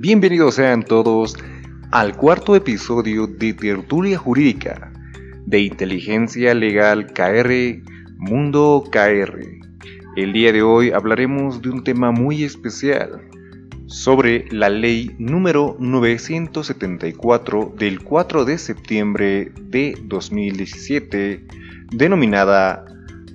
Bienvenidos sean todos al cuarto episodio de Tertulia Jurídica de Inteligencia Legal KR Mundo KR. El día de hoy hablaremos de un tema muy especial sobre la ley número 974 del 4 de septiembre de 2017 denominada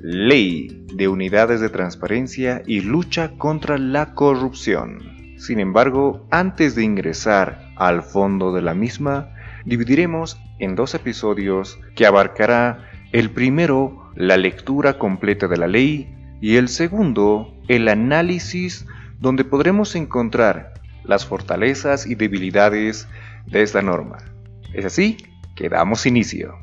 Ley de Unidades de Transparencia y Lucha contra la Corrupción. Sin embargo, antes de ingresar al fondo de la misma, dividiremos en dos episodios que abarcará el primero la lectura completa de la ley y el segundo el análisis donde podremos encontrar las fortalezas y debilidades de esta norma. Es así que damos inicio.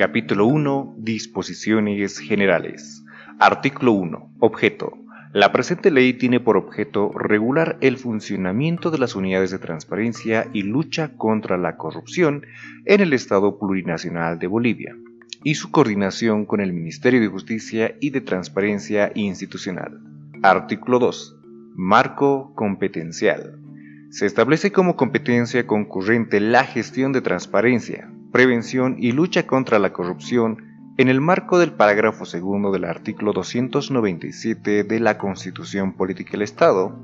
Capítulo 1. Disposiciones generales. Artículo 1. Objeto. La presente ley tiene por objeto regular el funcionamiento de las unidades de transparencia y lucha contra la corrupción en el Estado plurinacional de Bolivia y su coordinación con el Ministerio de Justicia y de Transparencia Institucional. Artículo 2. Marco competencial. Se establece como competencia concurrente la gestión de transparencia, prevención y lucha contra la corrupción en el marco del parágrafo segundo del artículo 297 de la Constitución Política del Estado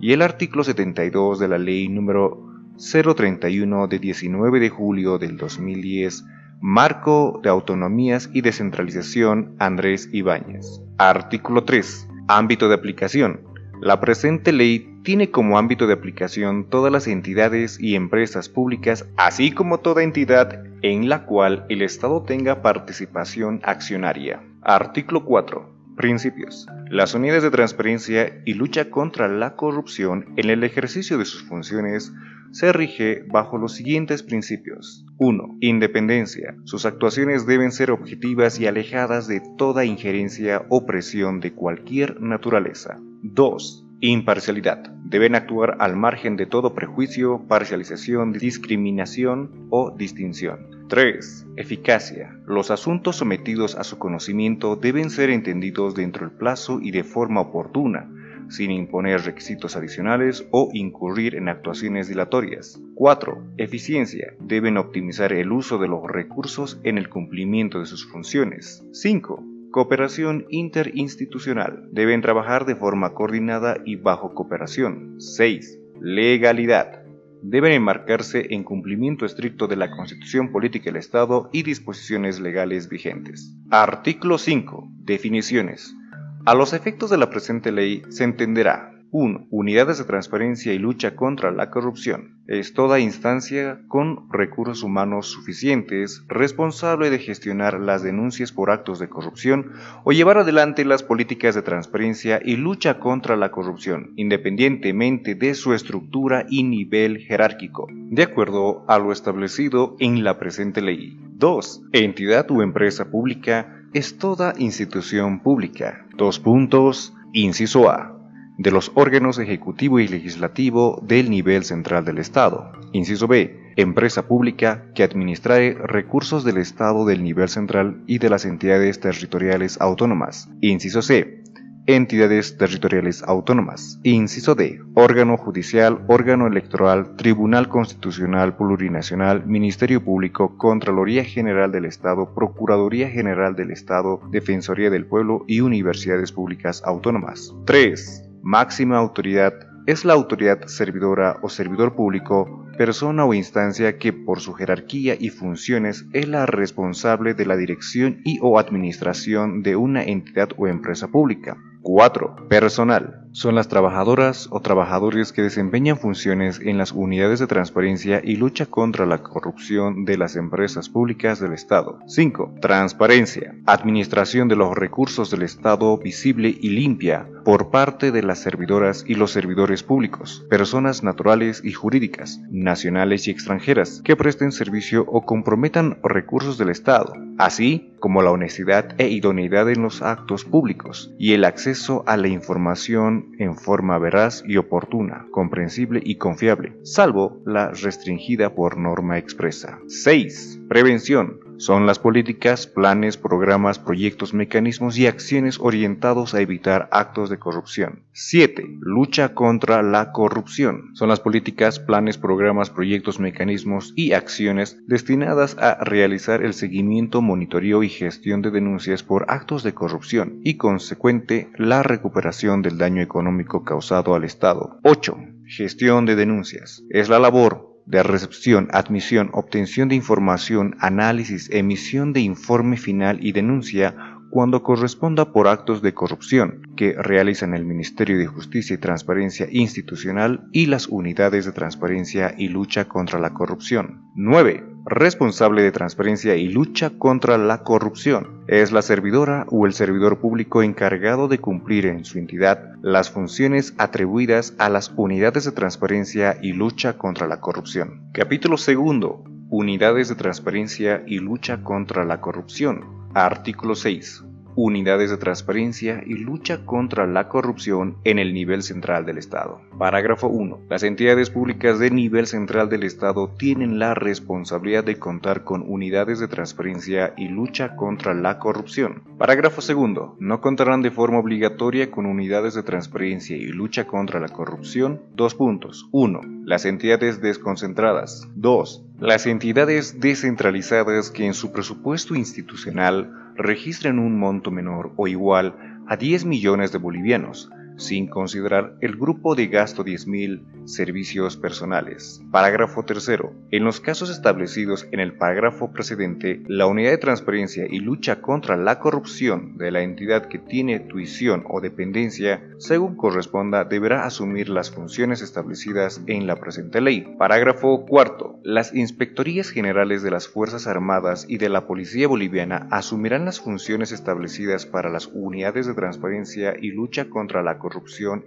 y el artículo 72 de la Ley número 031 de 19 de julio del 2010, Marco de Autonomías y Descentralización Andrés Ibáñez. Artículo 3. Ámbito de aplicación. La presente ley tiene como ámbito de aplicación todas las entidades y empresas públicas, así como toda entidad en la cual el Estado tenga participación accionaria. Artículo 4. Principios. Las unidades de transparencia y lucha contra la corrupción en el ejercicio de sus funciones se rige bajo los siguientes principios. 1. Independencia. Sus actuaciones deben ser objetivas y alejadas de toda injerencia o presión de cualquier naturaleza. 2. Imparcialidad. Deben actuar al margen de todo prejuicio, parcialización, discriminación o distinción. 3. Eficacia. Los asuntos sometidos a su conocimiento deben ser entendidos dentro del plazo y de forma oportuna, sin imponer requisitos adicionales o incurrir en actuaciones dilatorias. 4. Eficiencia. Deben optimizar el uso de los recursos en el cumplimiento de sus funciones. 5. Cooperación interinstitucional. Deben trabajar de forma coordinada y bajo cooperación. 6. Legalidad. Deben enmarcarse en cumplimiento estricto de la Constitución Política del Estado y disposiciones legales vigentes. Artículo 5. Definiciones. A los efectos de la presente ley se entenderá 1. Unidades de transparencia y lucha contra la corrupción. Es toda instancia con recursos humanos suficientes responsable de gestionar las denuncias por actos de corrupción o llevar adelante las políticas de transparencia y lucha contra la corrupción, independientemente de su estructura y nivel jerárquico, de acuerdo a lo establecido en la presente ley. 2. Entidad o empresa pública es toda institución pública. Dos puntos. Inciso A de los órganos ejecutivo y legislativo del nivel central del Estado. Inciso B. Empresa pública que administre recursos del Estado del nivel central y de las entidades territoriales autónomas. Inciso C. Entidades territoriales autónomas. Inciso D. Órgano judicial, órgano electoral, Tribunal Constitucional Plurinacional, Ministerio Público, Contraloría General del Estado, Procuraduría General del Estado, Defensoría del Pueblo y universidades públicas autónomas. 3 máxima autoridad es la autoridad servidora o servidor público, persona o instancia que por su jerarquía y funciones es la responsable de la dirección y o administración de una entidad o empresa pública. 4. Personal. Son las trabajadoras o trabajadores que desempeñan funciones en las unidades de transparencia y lucha contra la corrupción de las empresas públicas del Estado. 5. Transparencia. Administración de los recursos del Estado visible y limpia por parte de las servidoras y los servidores públicos, personas naturales y jurídicas, nacionales y extranjeras, que presten servicio o comprometan recursos del Estado, así como la honestidad e idoneidad en los actos públicos y el acceso a la información en forma veraz y oportuna, comprensible y confiable, salvo la restringida por norma expresa. 6. Prevención son las políticas, planes, programas, proyectos, mecanismos y acciones orientados a evitar actos de corrupción. 7. Lucha contra la corrupción. Son las políticas, planes, programas, proyectos, mecanismos y acciones destinadas a realizar el seguimiento, monitoreo y gestión de denuncias por actos de corrupción y consecuente la recuperación del daño económico causado al Estado. 8. Gestión de denuncias. Es la labor de recepción, admisión, obtención de información, análisis, emisión de informe final y denuncia cuando corresponda por actos de corrupción que realizan el Ministerio de Justicia y Transparencia Institucional y las unidades de transparencia y lucha contra la corrupción. 9 responsable de transparencia y lucha contra la corrupción. Es la servidora o el servidor público encargado de cumplir en su entidad las funciones atribuidas a las unidades de transparencia y lucha contra la corrupción. Capítulo segundo. Unidades de transparencia y lucha contra la corrupción. Artículo 6 unidades de transparencia y lucha contra la corrupción en el nivel central del Estado. Parágrafo 1. Las entidades públicas de nivel central del Estado tienen la responsabilidad de contar con unidades de transparencia y lucha contra la corrupción. Parágrafo 2. No contarán de forma obligatoria con unidades de transparencia y lucha contra la corrupción. Dos puntos. 1. Las entidades desconcentradas. 2. Las entidades descentralizadas que en su presupuesto institucional registren un monto menor o igual a 10 millones de bolivianos, sin considerar el grupo de gasto 10.000 servicios personales. Parágrafo tercero. En los casos establecidos en el parágrafo precedente, la unidad de transparencia y lucha contra la corrupción de la entidad que tiene tuición o dependencia, según corresponda, deberá asumir las funciones establecidas en la presente ley. Parágrafo cuarto. Las inspectorías generales de las Fuerzas Armadas y de la Policía Boliviana asumirán las funciones establecidas para las unidades de transparencia y lucha contra la corrupción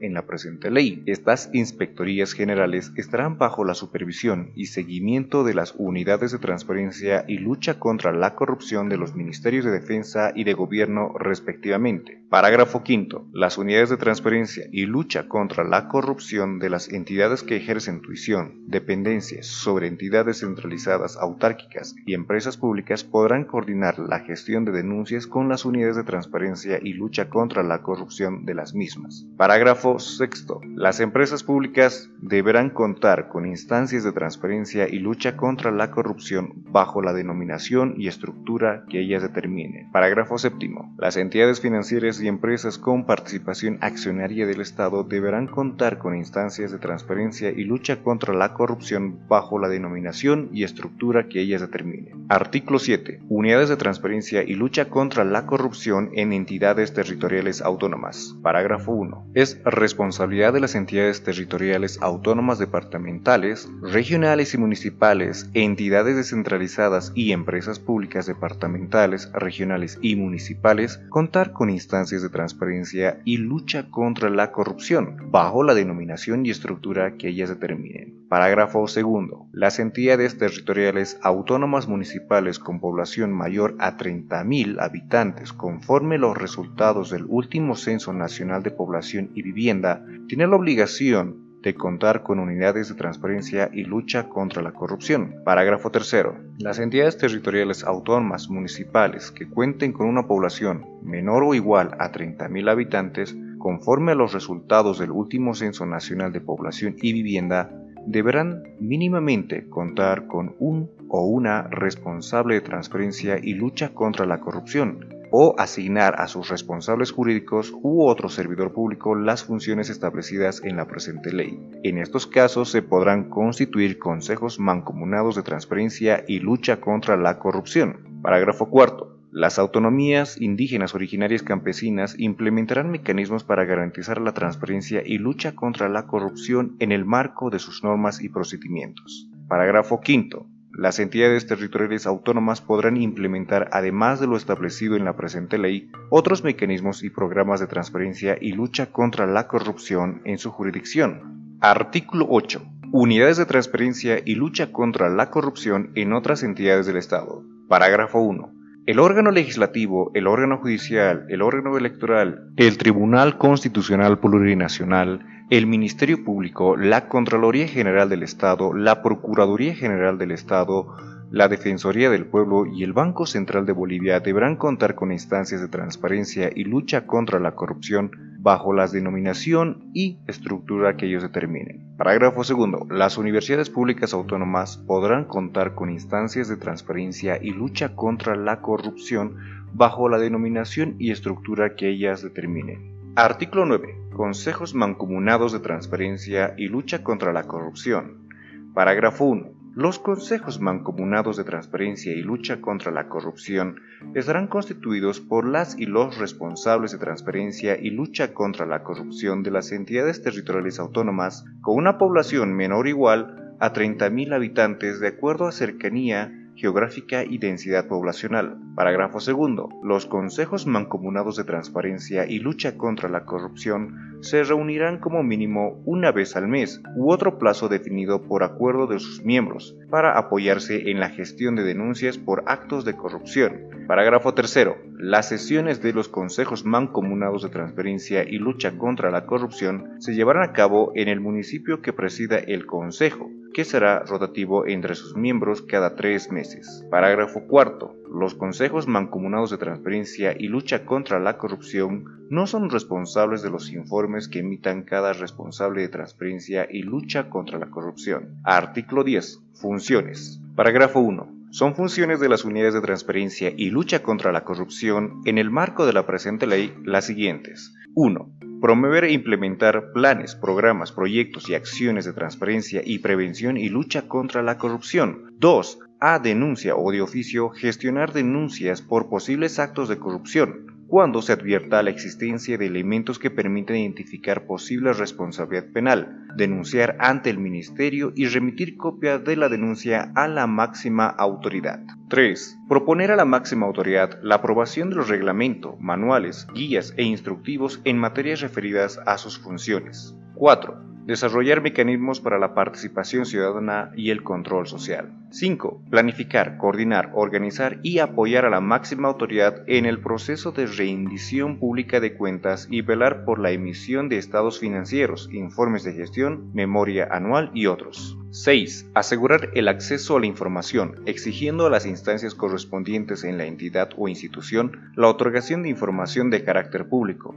en la presente ley. Estas inspectorías generales estarán bajo la supervisión y seguimiento de las unidades de transparencia y lucha contra la corrupción de los Ministerios de Defensa y de Gobierno respectivamente. Parágrafo 5. Las unidades de transparencia y lucha contra la corrupción de las entidades que ejercen tuición, dependencias sobre entidades centralizadas autárquicas y empresas públicas podrán coordinar la gestión de denuncias con las unidades de transparencia y lucha contra la corrupción de las mismas. Parágrafo sexto. Las empresas públicas deberán contar con instancias de transparencia y lucha contra la corrupción bajo la denominación y estructura que ellas determinen. Parágrafo séptimo. Las entidades financieras y empresas con participación accionaria del Estado deberán contar con instancias de transparencia y lucha contra la corrupción bajo la denominación y estructura que ellas determinen. Artículo 7. Unidades de transparencia y lucha contra la corrupción en entidades territoriales autónomas. Parágrafo 1 es responsabilidad de las entidades territoriales autónomas departamentales, regionales y municipales, entidades descentralizadas y empresas públicas departamentales, regionales y municipales contar con instancias de transparencia y lucha contra la corrupción, bajo la denominación y estructura que ellas determinen. Parágrafo segundo. Las entidades territoriales autónomas municipales con población mayor a 30.000 habitantes conforme los resultados del último Censo Nacional de Población y Vivienda tiene la obligación de contar con unidades de transparencia y lucha contra la corrupción. Parágrafo 3. Las entidades territoriales autónomas municipales que cuenten con una población menor o igual a 30.000 habitantes, conforme a los resultados del último Censo Nacional de Población y Vivienda, deberán mínimamente contar con un o una responsable de transparencia y lucha contra la corrupción, o asignar a sus responsables jurídicos u otro servidor público las funciones establecidas en la presente ley. En estos casos se podrán constituir consejos mancomunados de transparencia y lucha contra la corrupción. Parágrafo 4. Las autonomías indígenas originarias campesinas implementarán mecanismos para garantizar la transparencia y lucha contra la corrupción en el marco de sus normas y procedimientos. Parágrafo 5. Las entidades territoriales autónomas podrán implementar, además de lo establecido en la presente ley, otros mecanismos y programas de transparencia y lucha contra la corrupción en su jurisdicción. Artículo 8. Unidades de transparencia y lucha contra la corrupción en otras entidades del Estado. Parágrafo 1. El órgano legislativo, el órgano judicial, el órgano electoral, el Tribunal Constitucional Plurinacional, el Ministerio Público, la Contraloría General del Estado, la Procuraduría General del Estado, la Defensoría del Pueblo y el Banco Central de Bolivia deberán contar con instancias de transparencia y lucha contra la corrupción bajo la denominación y estructura que ellos determinen. Parágrafo segundo. Las universidades públicas autónomas podrán contar con instancias de transparencia y lucha contra la corrupción bajo la denominación y estructura que ellas determinen. Artículo 9. Consejos mancomunados de transparencia y lucha contra la corrupción. Parágrafo 1. Los consejos mancomunados de transparencia y lucha contra la corrupción estarán constituidos por las y los responsables de transparencia y lucha contra la corrupción de las entidades territoriales autónomas con una población menor o igual a 30.000 habitantes de acuerdo a cercanía geográfica y densidad poblacional. Parágrafo segundo. Los consejos mancomunados de transparencia y lucha contra la corrupción se reunirán como mínimo una vez al mes u otro plazo definido por acuerdo de sus miembros para apoyarse en la gestión de denuncias por actos de corrupción. Parágrafo tercero. Las sesiones de los consejos mancomunados de transparencia y lucha contra la corrupción se llevarán a cabo en el municipio que presida el consejo que será rotativo entre sus miembros cada tres meses. Parágrafo cuarto. Los consejos mancomunados de transparencia y lucha contra la corrupción no son responsables de los informes que emitan cada responsable de transparencia y lucha contra la corrupción. Artículo 10. Funciones. Parágrafo 1 son funciones de las unidades de transparencia y lucha contra la corrupción en el marco de la presente ley las siguientes. 1. Promover e implementar planes, programas, proyectos y acciones de transparencia y prevención y lucha contra la corrupción. 2. A denuncia o de oficio gestionar denuncias por posibles actos de corrupción cuando se advierta la existencia de elementos que permiten identificar posible responsabilidad penal, denunciar ante el Ministerio y remitir copia de la denuncia a la máxima autoridad. 3. Proponer a la máxima autoridad la aprobación de los reglamentos, manuales, guías e instructivos en materias referidas a sus funciones. 4 Desarrollar mecanismos para la participación ciudadana y el control social. 5. Planificar, coordinar, organizar y apoyar a la máxima autoridad en el proceso de rendición pública de cuentas y velar por la emisión de estados financieros, informes de gestión, memoria anual y otros. 6. Asegurar el acceso a la información, exigiendo a las instancias correspondientes en la entidad o institución la otorgación de información de carácter público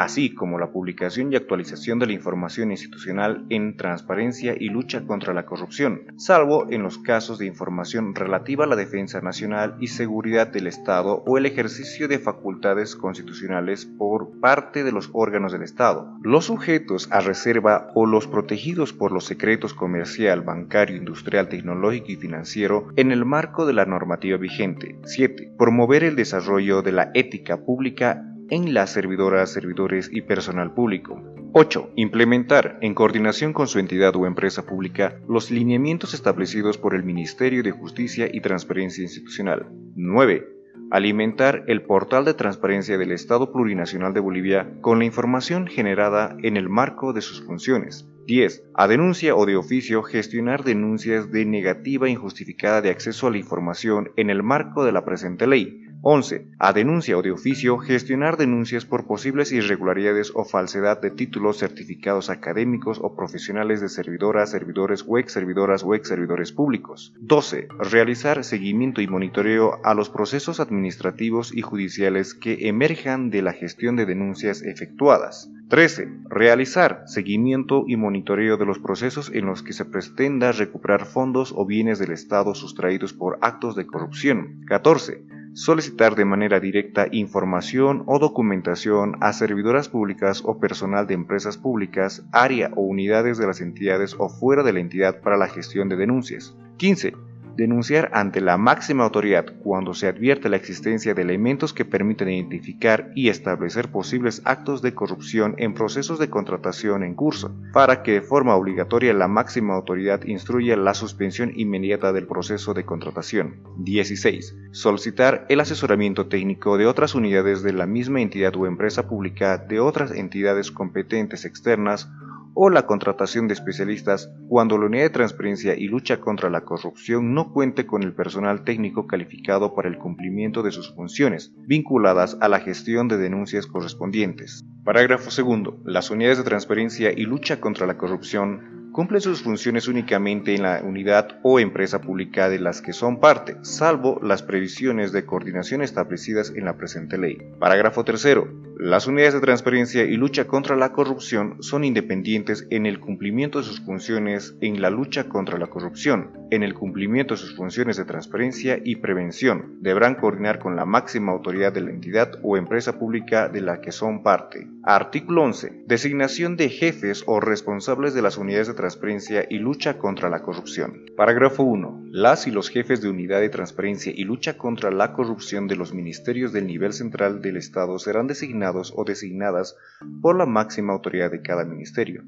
así como la publicación y actualización de la información institucional en transparencia y lucha contra la corrupción, salvo en los casos de información relativa a la defensa nacional y seguridad del Estado o el ejercicio de facultades constitucionales por parte de los órganos del Estado. Los sujetos a reserva o los protegidos por los secretos comercial, bancario, industrial, tecnológico y financiero en el marco de la normativa vigente. 7. Promover el desarrollo de la ética pública en las servidoras, servidores y personal público. 8. Implementar, en coordinación con su entidad o empresa pública, los lineamientos establecidos por el Ministerio de Justicia y Transparencia Institucional. 9. Alimentar el portal de transparencia del Estado Plurinacional de Bolivia con la información generada en el marco de sus funciones. 10. A denuncia o de oficio gestionar denuncias de negativa injustificada de acceso a la información en el marco de la presente ley, 11. A denuncia o de oficio, gestionar denuncias por posibles irregularidades o falsedad de títulos, certificados académicos o profesionales de servidoras, servidores o ex servidoras o ex servidores públicos. 12. Realizar seguimiento y monitoreo a los procesos administrativos y judiciales que emerjan de la gestión de denuncias efectuadas. 13. Realizar seguimiento y monitoreo de los procesos en los que se pretenda recuperar fondos o bienes del Estado sustraídos por actos de corrupción. 14 solicitar de manera directa información o documentación a servidoras públicas o personal de empresas públicas, área o unidades de las entidades o fuera de la entidad para la gestión de denuncias. 15 denunciar ante la máxima autoridad cuando se advierte la existencia de elementos que permiten identificar y establecer posibles actos de corrupción en procesos de contratación en curso, para que de forma obligatoria la máxima autoridad instruya la suspensión inmediata del proceso de contratación. 16. Solicitar el asesoramiento técnico de otras unidades de la misma entidad o empresa pública de otras entidades competentes externas o la contratación de especialistas cuando la unidad de transparencia y lucha contra la corrupción no cuente con el personal técnico calificado para el cumplimiento de sus funciones vinculadas a la gestión de denuncias correspondientes. Parágrafo segundo. Las unidades de transparencia y lucha contra la corrupción cumplen sus funciones únicamente en la unidad o empresa pública de las que son parte, salvo las previsiones de coordinación establecidas en la presente ley. Parágrafo tercero. Las unidades de transparencia y lucha contra la corrupción son independientes en el cumplimiento de sus funciones en la lucha contra la corrupción, en el cumplimiento de sus funciones de transparencia y prevención. Deberán coordinar con la máxima autoridad de la entidad o empresa pública de la que son parte. Artículo 11. Designación de jefes o responsables de las unidades de transparencia y lucha contra la corrupción. Parágrafo 1. Las y los jefes de unidad de transparencia y lucha contra la corrupción de los ministerios del nivel central del Estado serán designados o designadas por la máxima autoridad de cada ministerio.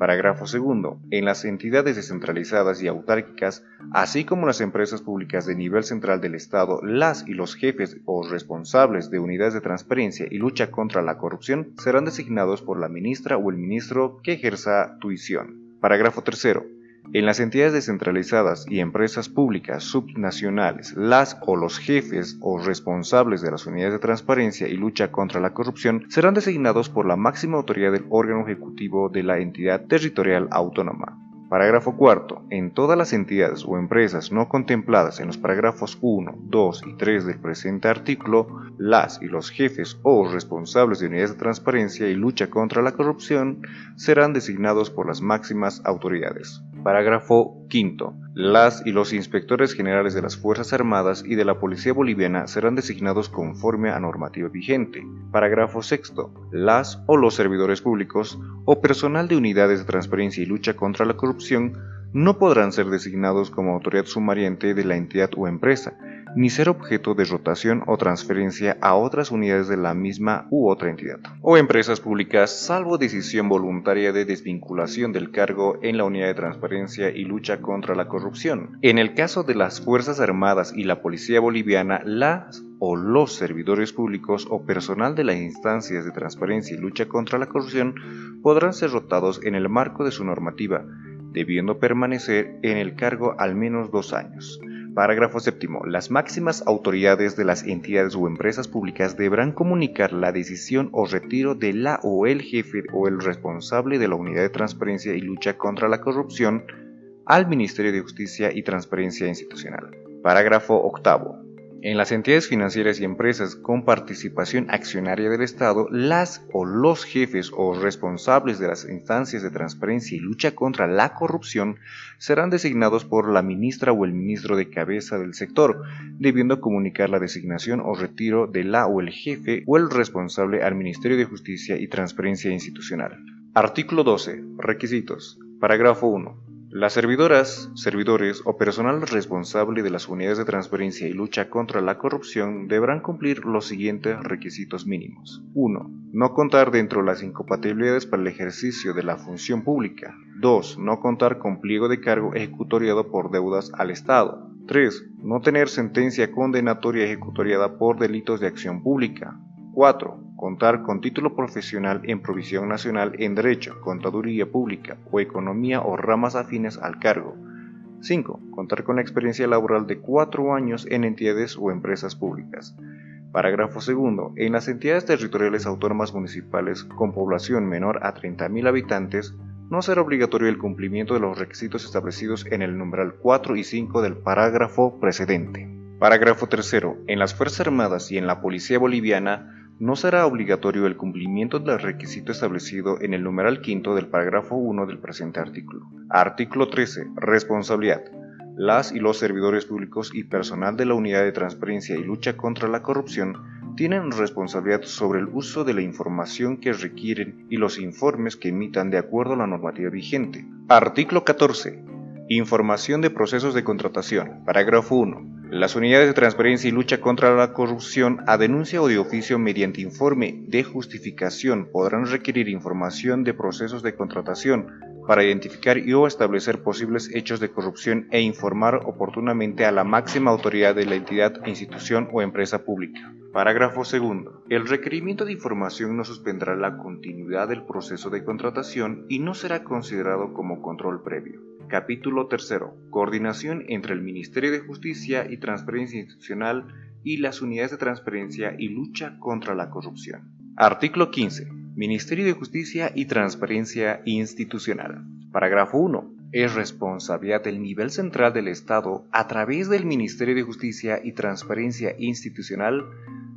Parágrafo 2. En las entidades descentralizadas y autárquicas, así como las empresas públicas de nivel central del Estado, las y los jefes o responsables de unidades de transparencia y lucha contra la corrupción serán designados por la ministra o el ministro que ejerza tuición. Parágrafo 3. En las entidades descentralizadas y empresas públicas subnacionales, las o los jefes o responsables de las unidades de transparencia y lucha contra la corrupción serán designados por la máxima autoridad del órgano ejecutivo de la entidad territorial autónoma. Parágrafo cuarto. En todas las entidades o empresas no contempladas en los parágrafos 1, 2 y 3 del presente artículo, las y los jefes o responsables de unidades de transparencia y lucha contra la corrupción serán designados por las máximas autoridades. Parágrafo quinto. Las y los inspectores generales de las Fuerzas Armadas y de la Policía Boliviana serán designados conforme a normativa vigente. Parágrafo sexto. Las o los servidores públicos o personal de unidades de transparencia y lucha contra la corrupción no podrán ser designados como autoridad sumariante de la entidad o empresa, ni ser objeto de rotación o transferencia a otras unidades de la misma u otra entidad, o empresas públicas, salvo decisión voluntaria de desvinculación del cargo en la unidad de transparencia y lucha contra la corrupción. En el caso de las Fuerzas Armadas y la Policía Boliviana, las o los servidores públicos o personal de las instancias de transparencia y lucha contra la corrupción podrán ser rotados en el marco de su normativa, debiendo permanecer en el cargo al menos dos años. Parágrafo séptimo. Las máximas autoridades de las entidades o empresas públicas deberán comunicar la decisión o retiro de la o el jefe o el responsable de la unidad de transparencia y lucha contra la corrupción al Ministerio de Justicia y Transparencia Institucional. Parágrafo octavo. En las entidades financieras y empresas con participación accionaria del Estado, las o los jefes o responsables de las instancias de transparencia y lucha contra la corrupción serán designados por la ministra o el ministro de cabeza del sector, debiendo comunicar la designación o retiro de la o el jefe o el responsable al Ministerio de Justicia y Transparencia Institucional. Artículo 12. Requisitos. Parágrafo 1. Las servidoras, servidores o personal responsable de las unidades de transparencia y lucha contra la corrupción deberán cumplir los siguientes requisitos mínimos. 1. No contar dentro de las incompatibilidades para el ejercicio de la función pública. 2. No contar con pliego de cargo ejecutoriado por deudas al Estado. 3. No tener sentencia condenatoria ejecutoriada por delitos de acción pública. 4. Contar con título profesional en provisión nacional en Derecho, Contaduría Pública o Economía o ramas afines al cargo. 5. Contar con la experiencia laboral de 4 años en entidades o empresas públicas. Parágrafo 2. En las entidades territoriales autónomas municipales con población menor a 30.000 habitantes, no será obligatorio el cumplimiento de los requisitos establecidos en el numeral 4 y 5 del parágrafo precedente. Parágrafo 3. En las Fuerzas Armadas y en la Policía Boliviana no será obligatorio el cumplimiento del requisito establecido en el numeral quinto del parágrafo 1 del presente artículo. Artículo 13. Responsabilidad. Las y los servidores públicos y personal de la Unidad de Transparencia y Lucha contra la Corrupción tienen responsabilidad sobre el uso de la información que requieren y los informes que emitan de acuerdo a la normativa vigente. Artículo 14. Información de procesos de contratación. Parágrafo 1. Las unidades de transparencia y lucha contra la corrupción a denuncia o de oficio mediante informe de justificación podrán requerir información de procesos de contratación para identificar y o establecer posibles hechos de corrupción e informar oportunamente a la máxima autoridad de la entidad, institución o empresa pública. Parágrafo segundo. El requerimiento de información no suspendrá la continuidad del proceso de contratación y no será considerado como control previo. Capítulo tercero. Coordinación entre el Ministerio de Justicia y Transparencia Institucional y las unidades de transparencia y lucha contra la corrupción. Artículo 15. Ministerio de Justicia y Transparencia Institucional. Parágrafo 1. Es responsabilidad del nivel central del Estado, a través del Ministerio de Justicia y Transparencia Institucional,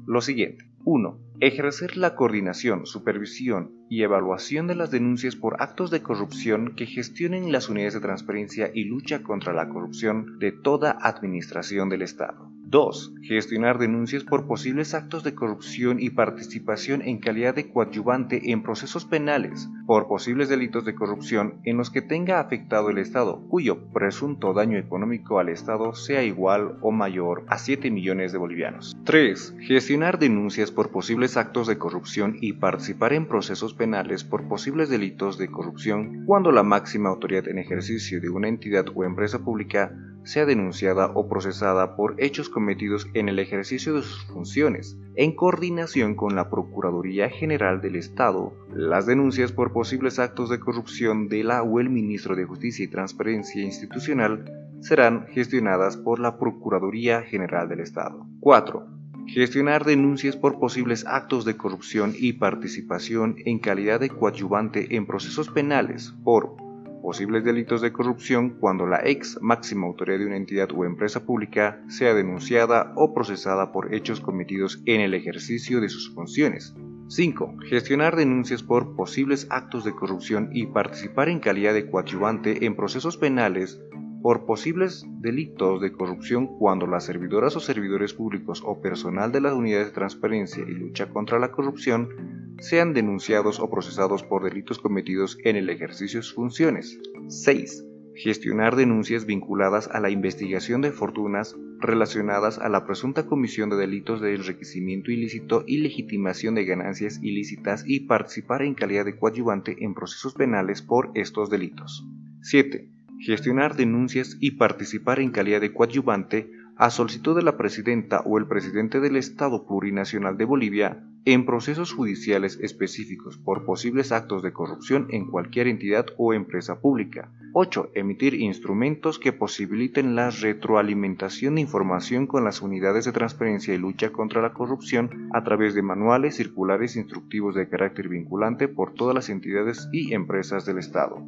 lo siguiente. 1. Ejercer la coordinación, supervisión y evaluación de las denuncias por actos de corrupción que gestionen las unidades de transparencia y lucha contra la corrupción de toda administración del Estado. 2. Gestionar denuncias por posibles actos de corrupción y participación en calidad de coadyuvante en procesos penales por posibles delitos de corrupción en los que tenga afectado el Estado, cuyo presunto daño económico al Estado sea igual o mayor a 7 millones de bolivianos. 3. Gestionar denuncias por posibles actos de corrupción y participar en procesos penales por posibles delitos de corrupción cuando la máxima autoridad en ejercicio de una entidad o empresa pública sea denunciada o procesada por hechos cometidos en el ejercicio de sus funciones, en coordinación con la Procuraduría General del Estado. Las denuncias por posibles actos de corrupción de la o el Ministro de Justicia y Transparencia Institucional serán gestionadas por la Procuraduría General del Estado. 4. Gestionar denuncias por posibles actos de corrupción y participación en calidad de coadyuvante en procesos penales por posibles delitos de corrupción cuando la ex máxima autoridad de una entidad o empresa pública sea denunciada o procesada por hechos cometidos en el ejercicio de sus funciones. 5. Gestionar denuncias por posibles actos de corrupción y participar en calidad de coadyuvante en procesos penales por posibles delitos de corrupción cuando las servidoras o servidores públicos o personal de las unidades de transparencia y lucha contra la corrupción sean denunciados o procesados por delitos cometidos en el ejercicio de sus funciones. 6. Gestionar denuncias vinculadas a la investigación de fortunas relacionadas a la presunta comisión de delitos de enriquecimiento ilícito y legitimación de ganancias ilícitas y participar en calidad de coadyuvante en procesos penales por estos delitos. 7. Gestionar denuncias y participar en calidad de coadyuvante a solicitud de la presidenta o el presidente del Estado Plurinacional de Bolivia en procesos judiciales específicos por posibles actos de corrupción en cualquier entidad o empresa pública. 8. Emitir instrumentos que posibiliten la retroalimentación de información con las unidades de transparencia y lucha contra la corrupción a través de manuales, circulares instructivos de carácter vinculante por todas las entidades y empresas del Estado.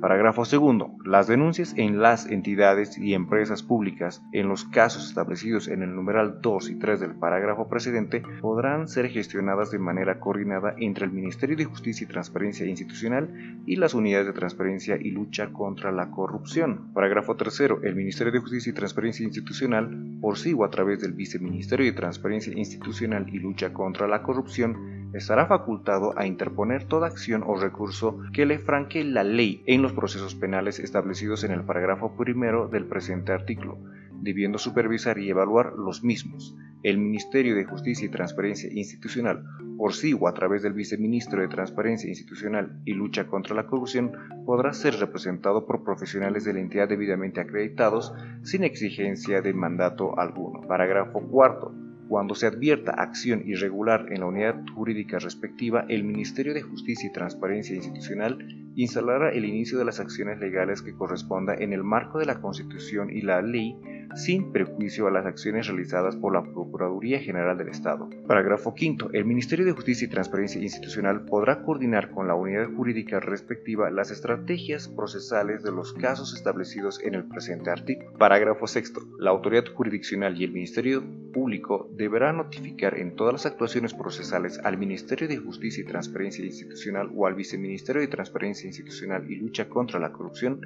Parágrafo segundo. Las denuncias en las entidades y empresas públicas, en los casos establecidos en el numeral 2 y 3 del parágrafo precedente, podrán ser gestionadas de manera coordinada entre el Ministerio de Justicia y Transparencia Institucional y las unidades de transparencia y lucha contra la corrupción. Parágrafo tercero. El Ministerio de Justicia y Transparencia Institucional, por sí o a través del Viceministerio de Transparencia Institucional y lucha contra la corrupción, estará facultado a interponer toda acción o recurso que le franque la ley en los procesos penales establecidos en el parágrafo primero del presente artículo, debiendo supervisar y evaluar los mismos. El Ministerio de Justicia y Transparencia Institucional, por sí o a través del Viceministro de Transparencia Institucional y Lucha contra la Corrupción, podrá ser representado por profesionales de la entidad debidamente acreditados sin exigencia de mandato alguno. Parágrafo cuarto. Cuando se advierta acción irregular en la unidad jurídica respectiva, el Ministerio de Justicia y Transparencia Institucional instalará el inicio de las acciones legales que corresponda en el marco de la Constitución y la ley sin perjuicio a las acciones realizadas por la Procuraduría General del Estado. Parágrafo 5. El Ministerio de Justicia y Transparencia Institucional podrá coordinar con la unidad jurídica respectiva las estrategias procesales de los casos establecidos en el presente artículo. Parágrafo 6. La autoridad jurisdiccional y el Ministerio Público deberán notificar en todas las actuaciones procesales al Ministerio de Justicia y Transparencia Institucional o al Viceministerio de Transparencia Institucional y Lucha contra la Corrupción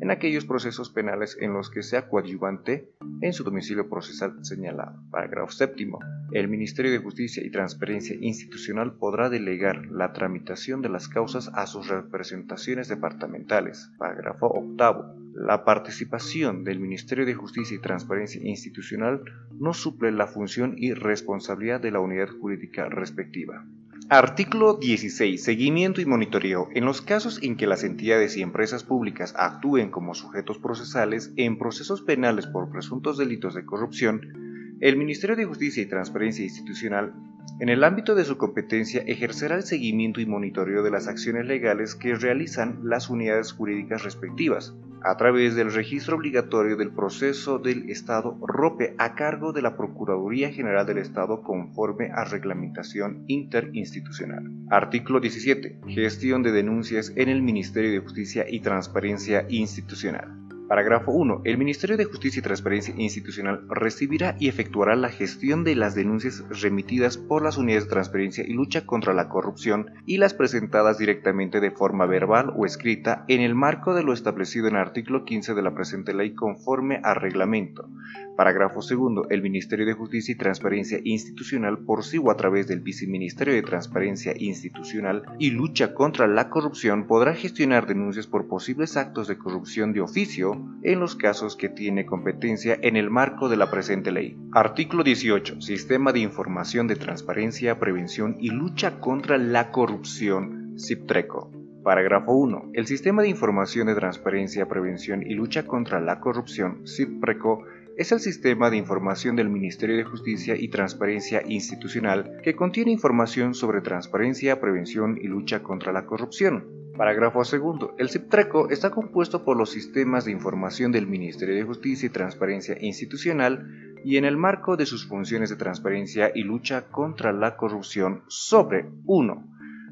en aquellos procesos penales en los que sea coadyuvante en su domicilio procesal señalado. Parágrafo séptimo. El Ministerio de Justicia y Transparencia Institucional podrá delegar la tramitación de las causas a sus representaciones departamentales. Parágrafo octavo. La participación del Ministerio de Justicia y Transparencia Institucional no suple la función y responsabilidad de la unidad jurídica respectiva. Artículo 16. Seguimiento y monitoreo. En los casos en que las entidades y empresas públicas actúen como sujetos procesales en procesos penales por presuntos delitos de corrupción, el Ministerio de Justicia y Transparencia Institucional en el ámbito de su competencia, ejercerá el seguimiento y monitoreo de las acciones legales que realizan las unidades jurídicas respectivas, a través del registro obligatorio del proceso del Estado ROPE a cargo de la Procuraduría General del Estado conforme a reglamentación interinstitucional. Artículo 17. Gestión de denuncias en el Ministerio de Justicia y Transparencia Institucional. Parágrafo 1. El Ministerio de Justicia y Transparencia Institucional recibirá y efectuará la gestión de las denuncias remitidas por las unidades de transparencia y lucha contra la corrupción y las presentadas directamente de forma verbal o escrita en el marco de lo establecido en el artículo 15 de la presente ley conforme a reglamento. Parágrafo 2. El Ministerio de Justicia y Transparencia Institucional por sí o a través del Viceministerio de Transparencia Institucional y lucha contra la corrupción podrá gestionar denuncias por posibles actos de corrupción de oficio en los casos que tiene competencia en el marco de la presente ley. Artículo 18. Sistema de Información de Transparencia, Prevención y Lucha contra la Corrupción, CIPTRECO. Parágrafo 1. El Sistema de Información de Transparencia, Prevención y Lucha contra la Corrupción, CIPTRECO, es el sistema de información del Ministerio de Justicia y Transparencia Institucional que contiene información sobre transparencia, prevención y lucha contra la corrupción. Parágrafo segundo. El CIPTRECO está compuesto por los sistemas de información del Ministerio de Justicia y Transparencia Institucional y en el marco de sus funciones de transparencia y lucha contra la corrupción sobre 1.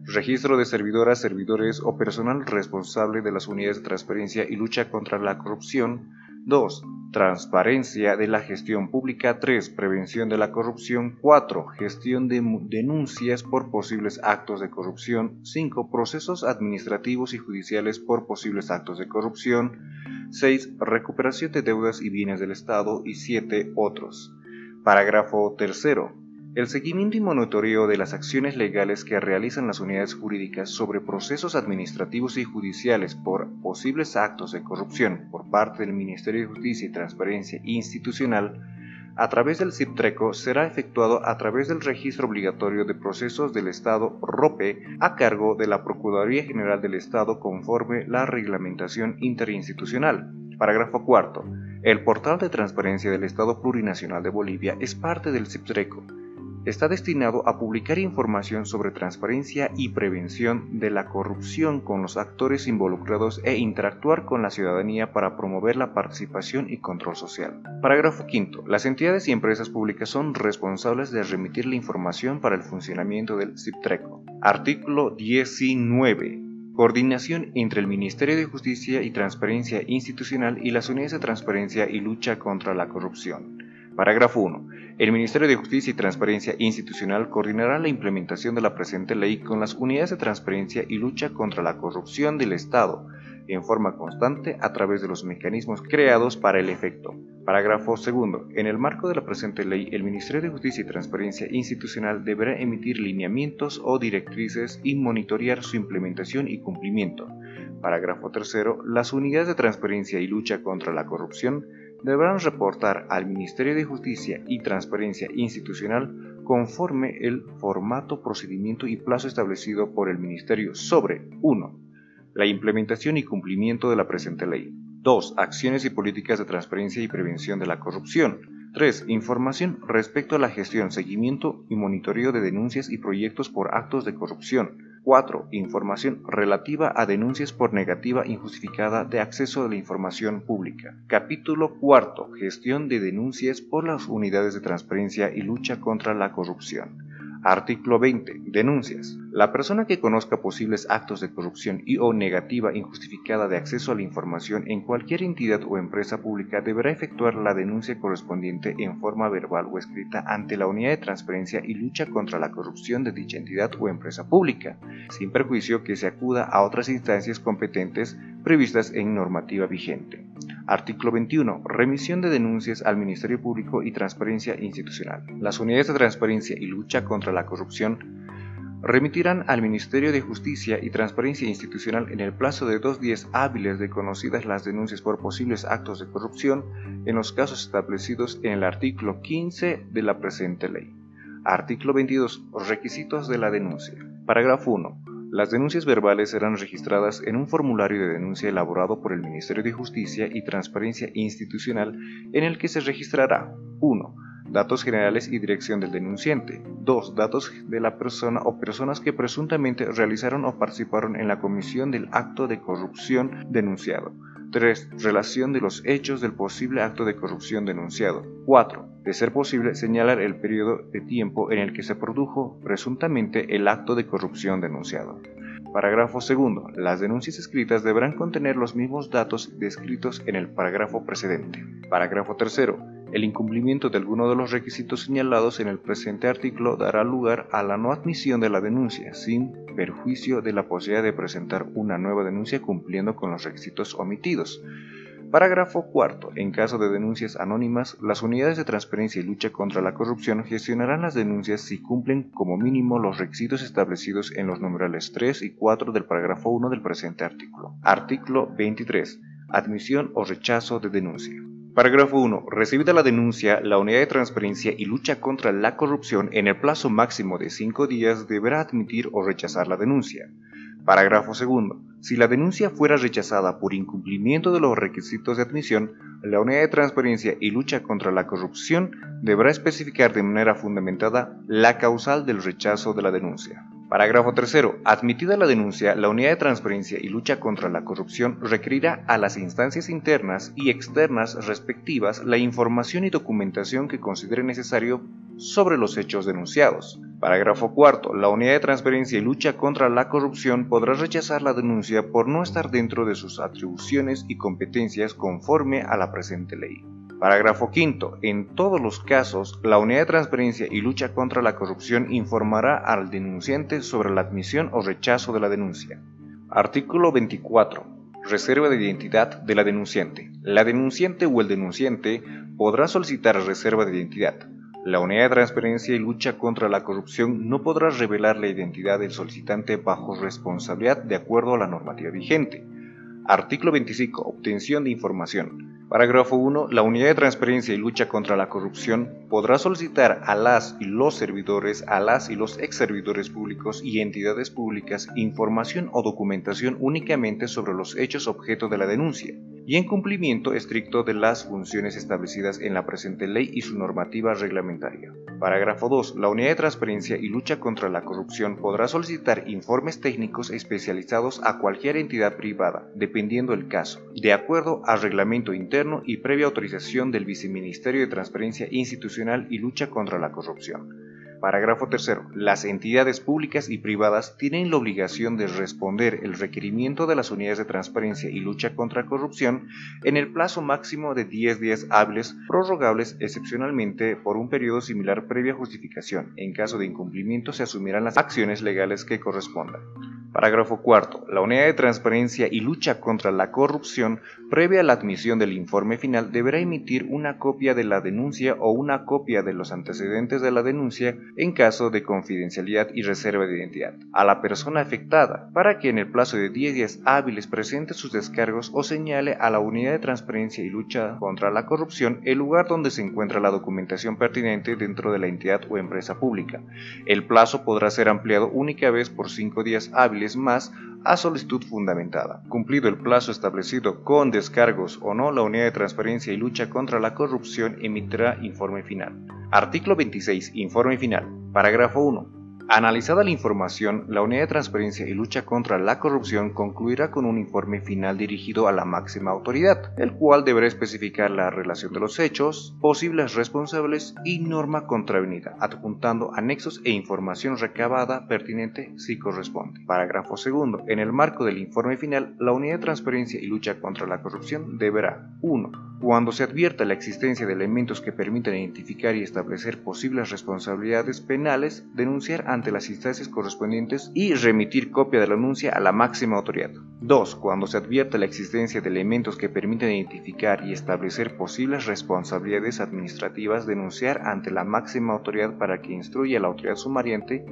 Registro de servidoras, servidores o personal responsable de las unidades de transparencia y lucha contra la corrupción. 2. Transparencia de la gestión pública. 3. Prevención de la corrupción. 4. Gestión de denuncias por posibles actos de corrupción. 5. Procesos administrativos y judiciales por posibles actos de corrupción. 6. Recuperación de deudas y bienes del Estado. Y 7. Otros. Parágrafo 3. El seguimiento y monitoreo de las acciones legales que realizan las unidades jurídicas sobre procesos administrativos y judiciales por posibles actos de corrupción por parte del Ministerio de Justicia y Transparencia Institucional a través del CIPTRECO será efectuado a través del registro obligatorio de procesos del Estado ROPE a cargo de la Procuraduría General del Estado conforme la reglamentación interinstitucional. Parágrafo 4. El portal de transparencia del Estado Plurinacional de Bolivia es parte del CIPTRECO está destinado a publicar información sobre transparencia y prevención de la corrupción con los actores involucrados e interactuar con la ciudadanía para promover la participación y control social. Parágrafo 5. Las entidades y empresas públicas son responsables de remitir la información para el funcionamiento del CIPTRECO. Artículo 19. Coordinación entre el Ministerio de Justicia y Transparencia Institucional y las unidades de transparencia y lucha contra la corrupción. Parágrafo 1. El Ministerio de Justicia y Transparencia Institucional coordinará la implementación de la presente ley con las unidades de transparencia y lucha contra la corrupción del Estado, en forma constante a través de los mecanismos creados para el efecto. Parágrafo 2. En el marco de la presente ley, el Ministerio de Justicia y Transparencia Institucional deberá emitir lineamientos o directrices y monitorear su implementación y cumplimiento. Parágrafo 3. Las unidades de transparencia y lucha contra la corrupción deberán reportar al Ministerio de Justicia y Transparencia Institucional conforme el formato, procedimiento y plazo establecido por el Ministerio sobre 1. La implementación y cumplimiento de la presente ley. 2. Acciones y políticas de transparencia y prevención de la corrupción. 3. Información respecto a la gestión, seguimiento y monitoreo de denuncias y proyectos por actos de corrupción. 4. Información relativa a denuncias por negativa injustificada de acceso a la información pública. Capítulo 4. Gestión de denuncias por las unidades de transparencia y lucha contra la corrupción. Artículo 20. Denuncias. La persona que conozca posibles actos de corrupción y o negativa injustificada de acceso a la información en cualquier entidad o empresa pública deberá efectuar la denuncia correspondiente en forma verbal o escrita ante la unidad de transparencia y lucha contra la corrupción de dicha entidad o empresa pública, sin perjuicio que se acuda a otras instancias competentes previstas en normativa vigente. Artículo 21. Remisión de denuncias al Ministerio Público y Transparencia Institucional. Las unidades de transparencia y lucha contra la corrupción remitirán al Ministerio de Justicia y Transparencia Institucional en el plazo de dos días hábiles de conocidas las denuncias por posibles actos de corrupción en los casos establecidos en el artículo 15 de la presente ley. Artículo 22. Requisitos de la denuncia. Parágrafo 1. Las denuncias verbales serán registradas en un formulario de denuncia elaborado por el Ministerio de Justicia y Transparencia Institucional en el que se registrará 1 datos generales y dirección del denunciante. 2. Datos de la persona o personas que presuntamente realizaron o participaron en la comisión del acto de corrupción denunciado. 3. Relación de los hechos del posible acto de corrupción denunciado. 4. De ser posible, señalar el periodo de tiempo en el que se produjo presuntamente el acto de corrupción denunciado. Parágrafo segundo. Las denuncias escritas deberán contener los mismos datos descritos en el parágrafo precedente. Parágrafo tercero. El incumplimiento de alguno de los requisitos señalados en el presente artículo dará lugar a la no admisión de la denuncia, sin perjuicio de la posibilidad de presentar una nueva denuncia cumpliendo con los requisitos omitidos. Parágrafo cuarto. En caso de denuncias anónimas, las unidades de transparencia y lucha contra la corrupción gestionarán las denuncias si cumplen como mínimo los requisitos establecidos en los numerales 3 y 4 del parágrafo 1 del presente artículo. Artículo 23. Admisión o rechazo de denuncia. Parágrafo 1. Recibida la denuncia, la Unidad de Transparencia y Lucha contra la Corrupción en el plazo máximo de cinco días deberá admitir o rechazar la denuncia. Parágrafo 2. Si la denuncia fuera rechazada por incumplimiento de los requisitos de admisión, la Unidad de Transparencia y Lucha contra la Corrupción deberá especificar de manera fundamentada la causal del rechazo de la denuncia. Parágrafo 3. Admitida la denuncia, la Unidad de Transparencia y Lucha contra la Corrupción requerirá a las instancias internas y externas respectivas la información y documentación que considere necesario sobre los hechos denunciados. Parágrafo 4. La Unidad de Transparencia y Lucha contra la Corrupción podrá rechazar la denuncia por no estar dentro de sus atribuciones y competencias conforme a la presente ley. Parágrafo 5. En todos los casos, la Unidad de Transparencia y Lucha contra la Corrupción informará al denunciante sobre la admisión o rechazo de la denuncia. Artículo 24. Reserva de identidad de la denunciante. La denunciante o el denunciante podrá solicitar reserva de identidad. La Unidad de Transparencia y Lucha contra la Corrupción no podrá revelar la identidad del solicitante bajo responsabilidad de acuerdo a la normativa vigente. Artículo 25. Obtención de información. Parágrafo 1. La Unidad de Transparencia y Lucha contra la Corrupción podrá solicitar a las y los servidores, a las y los ex servidores públicos y entidades públicas información o documentación únicamente sobre los hechos objeto de la denuncia y en cumplimiento estricto de las funciones establecidas en la presente ley y su normativa reglamentaria. Parágrafo 2. La Unidad de Transparencia y Lucha contra la Corrupción podrá solicitar informes técnicos especializados a cualquier entidad privada, dependiendo el caso, de acuerdo al reglamento interno y previa autorización del Viceministerio de Transparencia Institucional y Lucha contra la Corrupción. Parágrafo 3. Las entidades públicas y privadas tienen la obligación de responder el requerimiento de las unidades de transparencia y lucha contra corrupción en el plazo máximo de 10 días hábiles, prorrogables excepcionalmente por un periodo similar previa justificación. En caso de incumplimiento se asumirán las acciones legales que correspondan. Parágrafo 4. La unidad de transparencia y lucha contra la corrupción, previa a la admisión del informe final, deberá emitir una copia de la denuncia o una copia de los antecedentes de la denuncia en caso de confidencialidad y reserva de identidad a la persona afectada para que en el plazo de 10 días hábiles presente sus descargos o señale a la unidad de transparencia y lucha contra la corrupción el lugar donde se encuentra la documentación pertinente dentro de la entidad o empresa pública. El plazo podrá ser ampliado única vez por 5 días hábiles más a solicitud fundamentada. Cumplido el plazo establecido con descargos o no, la Unidad de Transparencia y Lucha contra la Corrupción emitirá informe final. Artículo 26. Informe final. Parágrafo 1. Analizada la información, la Unidad de Transparencia y Lucha contra la Corrupción concluirá con un informe final dirigido a la máxima autoridad, el cual deberá especificar la relación de los hechos, posibles responsables y norma contravenida, adjuntando anexos e información recabada pertinente si corresponde. Parágrafo segundo. En el marco del informe final, la Unidad de Transparencia y Lucha contra la Corrupción deberá 1. Cuando se advierta la existencia de elementos que permitan identificar y establecer posibles responsabilidades penales, denunciar ante las instancias correspondientes y remitir copia de la anuncia a la máxima autoridad. 2. Cuando se advierta la existencia de elementos que permitan identificar y establecer posibles responsabilidades administrativas, denunciar ante la máxima autoridad para que instruya a la autoridad sumariente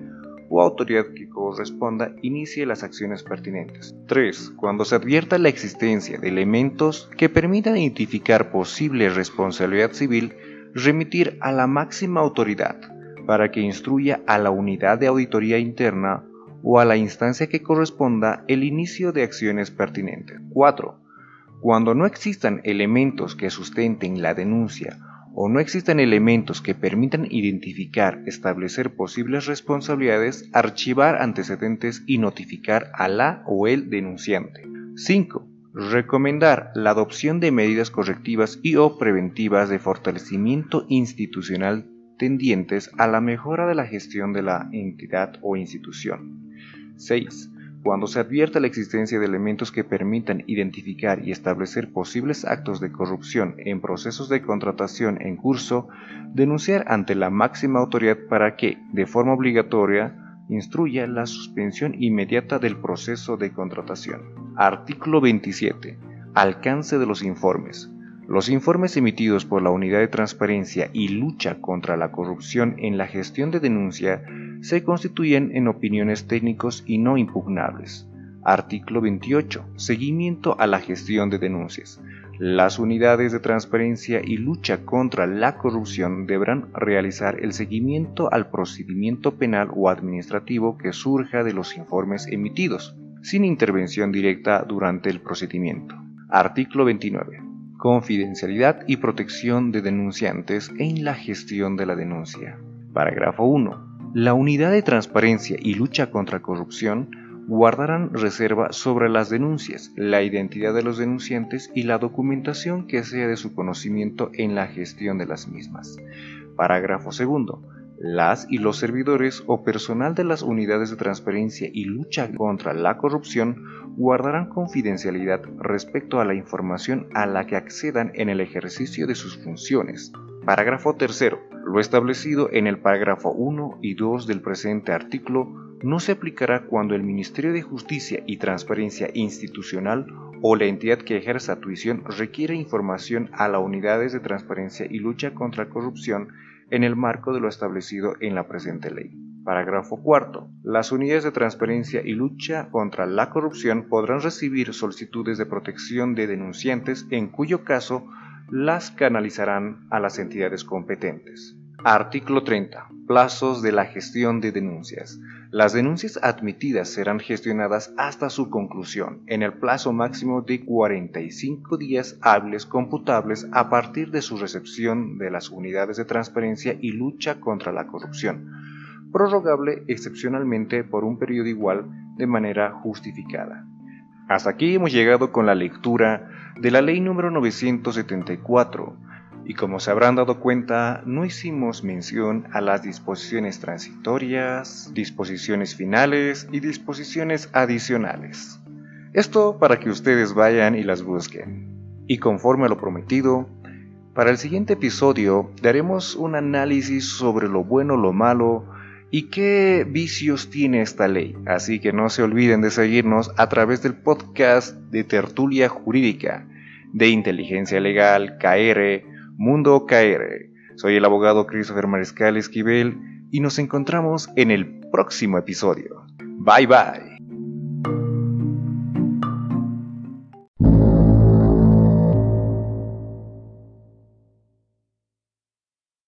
o autoridad que corresponda inicie las acciones pertinentes. 3. Cuando se advierta la existencia de elementos que permitan identificar posible responsabilidad civil, remitir a la máxima autoridad para que instruya a la unidad de auditoría interna o a la instancia que corresponda el inicio de acciones pertinentes. 4. Cuando no existan elementos que sustenten la denuncia o no existan elementos que permitan identificar, establecer posibles responsabilidades, archivar antecedentes y notificar a la o el denunciante. 5. Recomendar la adopción de medidas correctivas y o preventivas de fortalecimiento institucional tendientes a la mejora de la gestión de la entidad o institución. 6. Cuando se advierta la existencia de elementos que permitan identificar y establecer posibles actos de corrupción en procesos de contratación en curso, denunciar ante la máxima autoridad para que, de forma obligatoria, instruya la suspensión inmediata del proceso de contratación. Artículo 27. Alcance de los informes. Los informes emitidos por la Unidad de Transparencia y Lucha contra la Corrupción en la gestión de denuncia se constituyen en opiniones técnicos y no impugnables. Artículo 28. Seguimiento a la gestión de denuncias. Las unidades de transparencia y lucha contra la corrupción deberán realizar el seguimiento al procedimiento penal o administrativo que surja de los informes emitidos, sin intervención directa durante el procedimiento. Artículo 29. Confidencialidad y protección de denunciantes en la gestión de la denuncia. Parágrafo 1. La unidad de transparencia y lucha contra corrupción guardarán reserva sobre las denuncias, la identidad de los denunciantes y la documentación que sea de su conocimiento en la gestión de las mismas. Parágrafo segundo. Las y los servidores o personal de las unidades de transparencia y lucha contra la corrupción guardarán confidencialidad respecto a la información a la que accedan en el ejercicio de sus funciones. Parágrafo tercero. Lo establecido en el parágrafo 1 y 2 del presente artículo no se aplicará cuando el Ministerio de Justicia y Transparencia Institucional o la entidad que ejerza tuición requiere información a las unidades de transparencia y lucha contra corrupción en el marco de lo establecido en la presente ley. Parágrafo 4. Las unidades de transparencia y lucha contra la corrupción podrán recibir solicitudes de protección de denunciantes en cuyo caso las canalizarán a las entidades competentes. Artículo 30. Plazos de la gestión de denuncias. Las denuncias admitidas serán gestionadas hasta su conclusión en el plazo máximo de 45 días hábiles computables a partir de su recepción de las unidades de transparencia y lucha contra la corrupción, prorrogable excepcionalmente por un periodo igual de manera justificada. Hasta aquí hemos llegado con la lectura de la ley número 974 y como se habrán dado cuenta, no hicimos mención a las disposiciones transitorias, disposiciones finales y disposiciones adicionales. Esto para que ustedes vayan y las busquen. Y conforme a lo prometido, para el siguiente episodio daremos un análisis sobre lo bueno, lo malo y qué vicios tiene esta ley. Así que no se olviden de seguirnos a través del podcast de Tertulia Jurídica, de Inteligencia Legal, KR, Mundo KR. Soy el abogado Christopher Mariscal Esquivel y nos encontramos en el próximo episodio. Bye bye.